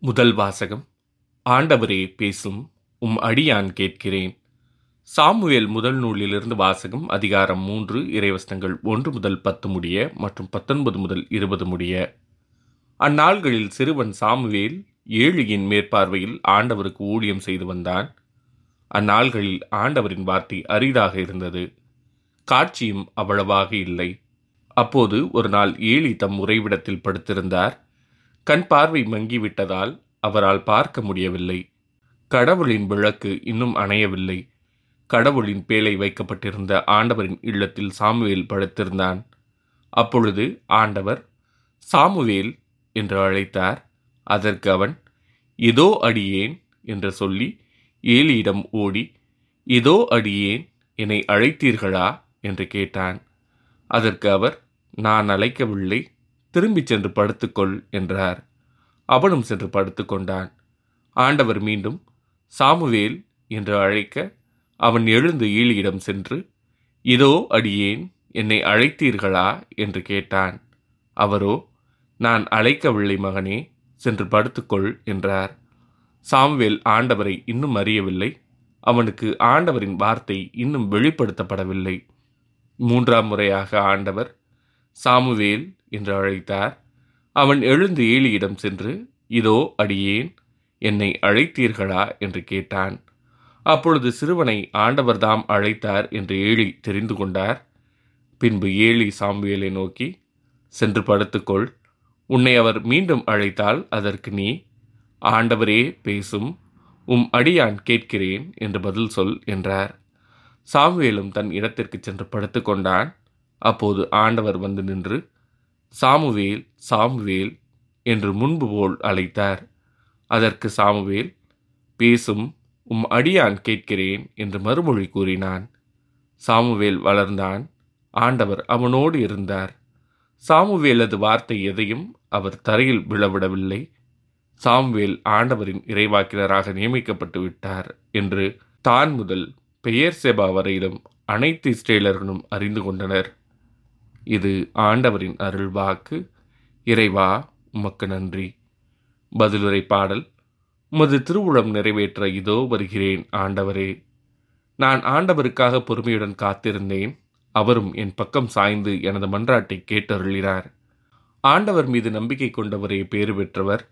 முதல் வாசகம். ஆண்டவரே பேசும் உம் அடியான் கேட்கிறேன். சாமுவேல் முதல் நூலிலிருந்து வாசகம் அதிகாரம் மூன்று இறைவசனங்கள் ஒன்று முதல் பத்து முடிய மற்றும் பத்தொன்பது முதல் இருபது முடிய. அந்நாள்களில் சிறுவன் சாமுவேல் ஏழியின் மேற்பார்வையில் ஆண்டவருக்கு ஊழியம் செய்து வந்தான். அந்நாள்களில் ஆண்டவரின் வார்த்தை அரிதாக இருந்தது. காட்சியும் அவ்வளவாக இல்லை. அப்போது ஒரு நாள் ஏழி தம் உறைவிடத்தில் படுத்திருந்தார். கண் பார்வை மங்கிவிட்டதால் அவரால் பார்க்க முடியவில்லை. கடவுளின் விளக்கு இன்னும் அணையவில்லை. கடவுளின் பேலை வைக்கப்பட்டிருந்த ஆண்டவரின் இல்லத்தில் சாமுவேல் படுத்திருந்தான். அப்பொழுது ஆண்டவர் சாமுவேல் என்று அழைத்தார். அதற்கு அவன் இதோ அடியேன் என்று சொல்லி ஏலியிடம் ஓடி இதோ அடியேன் என்னை அழைத்தீர்களா? என்று கேட்டான். அதற்கு அவர் நான் அழைக்கவில்லை திரும்பிச் சென்று படுத்துக்கொள் என்றார். அவனும் சென்று படுத்துக்கொண்டான். ஆண்டவர் மீண்டும் சாமுவேல் என்று அழைக்க அவன் எழுந்து ஈழியிடம் சென்று இதோ அடியேன் என்னை அழைத்தீர்களா? என்று கேட்டான். அவரோ நான் அழைக்கவில்லை மகனே சென்று படுத்துக்கொள் என்றார். சாமுவேல் ஆண்டவரை இன்னும் அறியவில்லை. அவனுக்கு ஆண்டவரின் வார்த்தை இன்னும் வெளிப்படுத்தப்படவில்லை. மூன்றாம் முறையாக ஆண்டவர் சாமுவேல் என்று அழைத்தார். அவன் எழுந்து ஏலியிடம் சென்று இதோ அடியேன் என்னை அழைத்தீர்களா? என்று கேட்டான். அப்பொழுது சிறுவனை ஆண்டவர்தாம் அழைத்தார் என்று ஏழி தெரிந்து கொண்டார். பின்பு ஏழி சாமுவேலை நோக்கி சென்று படுத்துக்கொள். உன்னை அவர் மீண்டும் அழைத்தால் அதற்கு நீ ஆண்டவரே பேசும். உம் அடியான் கேட்கிறேன் என்று பதில் சொல் என்றார். சாமுவேலும் தன் இடத்திற்கு சென்று படுத்துக்கொண்டான். அப்போது ஆண்டவர் வந்து நின்று சாமுவேல் சாமுவேல் என்று முன்பு போல் அழைத்தார். அதற்கு சாமுவேல் பேசும் உம் அடியான் கேட்கிறேன் என்று மறுமொழி கூறினான். சாமுவேல் வளர்ந்தான். ஆண்டவர் அவனோடு இருந்தார். சாமுவேலது வார்த்தை எதையும் அவர் தரையில் விழவிடவில்லை. சாமுவேல் ஆண்டவரின் இறைவாக்கினராக நியமிக்கப்பட்டு விட்டார் என்று தான் முதல் பெயர் செபா வரையிலும் அனைத்து இஸ்ரேலர்களும் அறிந்து கொண்டனர். இது ஆண்டவரின் அருள் வாக்கு. இறைவா உமக்கு நன்றி. பதிலுரை பாடல். உமது திருவுளம் நிறைவேற்ற இதோ வருகிறேன் ஆண்டவரே. நான் ஆண்டவருக்காக பொறுமையுடன் காத்திருந்தேன். அவரும் என் பக்கம் சாய்ந்து எனது மன்றாட்டை கேட்டருளினார். ஆண்டவர் மீது நம்பிக்கை கொண்டவரே பேறு பெற்றவர்.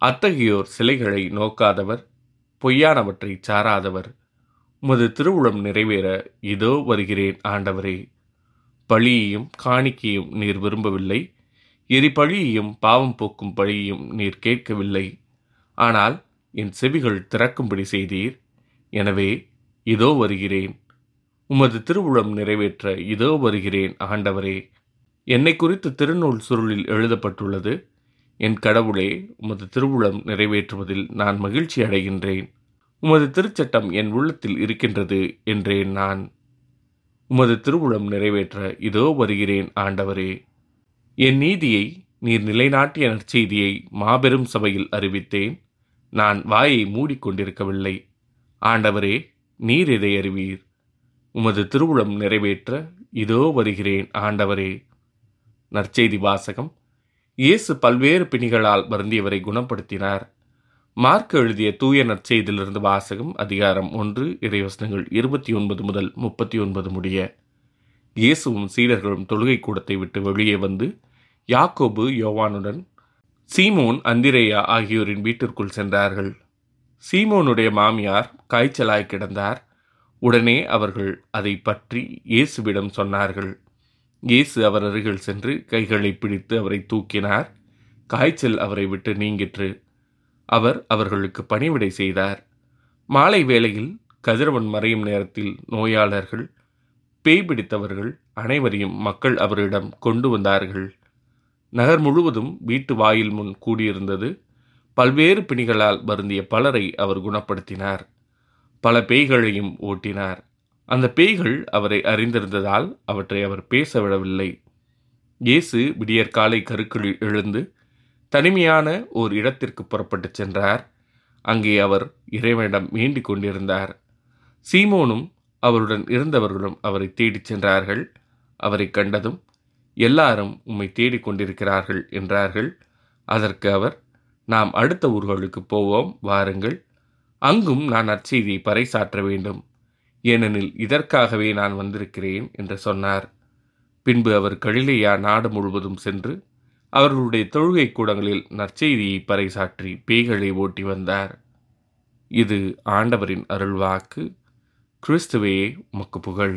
அத்தகையோர் சிலைகளை நோக்காதவர். பொய்யானவற்றை சாராதவர். உமது திருவுளம் நிறைவேற இதோ வருகிறேன் ஆண்டவரே. பழியையும் காணிக்கையும் நீர் விரும்பவில்லை. எரி பழியையும் பாவம் போக்கும் பழியையும் நீர் கேட்கவில்லை. ஆனால் என் செவிகள் திறக்கும்படி செய்தீர். எனவே இதோ வருகிறேன். உமது திருவுளம் நிறைவேற்ற இதோ வருகிறேன் ஆண்டவரே. என்னை குறித்து திருநூல் சுருளில் எழுதப்பட்டுள்ளது. என் கடவுளே உமது திருவுளம் நிறைவேற்றுவதில் நான் மகிழ்ச்சி அடைகின்றேன். உமது திருச்சட்டம் என் உள்ளத்தில் இருக்கின்றது என்றேன் நான். உமது திருவுளம் நிறைவேற்ற இதோ வருகிறேன் ஆண்டவரே. என் நீதியை நீர் நிலைநாட்டிய நற்செய்தியை மாபெரும் சபையில் அறிவித்தேன். நான் வாயை மூடிக்கொண்டிருக்கவில்லை. ஆண்டவரே நீர் இதை அறிவீர்? உமது திருவுளம் நிறைவேற்ற இதோ வருகிறேன் ஆண்டவரே. நற்செய்தி வாசகம். இயேசு பல்வேறு பிணிகளால் வருந்தியவரை குணப்படுத்தினார். மார்க் எழுதிய தூய நற்செய்தியிலிருந்து வாசகம் அதிகாரம் ஒன்று இறைவசனங்கள் இருபத்தி ஒன்பது முதல் முப்பத்தி ஒன்பது முடிய. இயேசுவும் சீடர்களும் தொழுகை கூடத்தை விட்டு வெளியே வந்து யாக்கோபு யோவானுடன் சீமோன் அந்திரேயா ஆகியோரின் வீட்டிற்குள் சென்றார்கள். சீமோனுடைய மாமியார் காய்ச்சலாய் கிடந்தார். உடனே அவர்கள் அதை பற்றி இயேசுவிடம் சொன்னார்கள். இயேசு அவர் அருகில் சென்று கைகளை பிடித்து அவரை தூக்கினார். காய்ச்சல் அவரை விட்டு நீங்கிற்று. அவர் அவர்களுக்கு பணிவிடை செய்தார். மாலை வேளையில் கதிரவன் மறையும் நேரத்தில் நோயாளர்கள் பேய் பிடித்தவர்கள் அனைவரையும் மக்கள் அவரிடம் கொண்டு வந்தார்கள். நகர் முழுவதும் வீட்டு வாயில் முன் கூடியிருந்தது. பல்வேறு பிணிகளால் வருந்திய பலரை அவர் குணப்படுத்தினார். பல பேய்களையும் ஓட்டினார். அந்த பேய்கள் அவரை அறிந்திருந்ததால் அவற்றை அவர் பேச விடவில்லை இயேசு விடியற்காலை கருக்களில் எழுந்து தனிமையான ஓர் இடத்திற்கு புறப்பட்டுச் சென்றார். அங்கே அவர் இறைவனிடம் வேண்டிக் கொண்டிருந்தார். சீமோனும் அவருடன் இருந்தவர்களும் அவரை தேடிச் சென்றார்கள். அவரை கண்டதும் எல்லாரும் உம்மை தேடிக் கொண்டிருக்கிறார்கள் என்றார்கள். அதற்கு அவர் நாம் அடுத்த ஊர்களுக்கு போவோம் வாருங்கள். அங்கும் நான் அச்செய்தியை பறைசாற்ற வேண்டும். ஏனெனில் இதற்காகவே நான் வந்திருக்கிறேன் என்று சொன்னார். பின்பு அவர் கழிலையா நாடு முழுவதும் சென்று அவர்களுடைய தொழுகை கூடங்களில் நற்செய்தியை பறைசாற்றி பேய்களை ஓட்டி வந்தார். இது ஆண்டவரின் அருள்வாக்கு. கிறிஸ்துவே மக்கு புகழ்.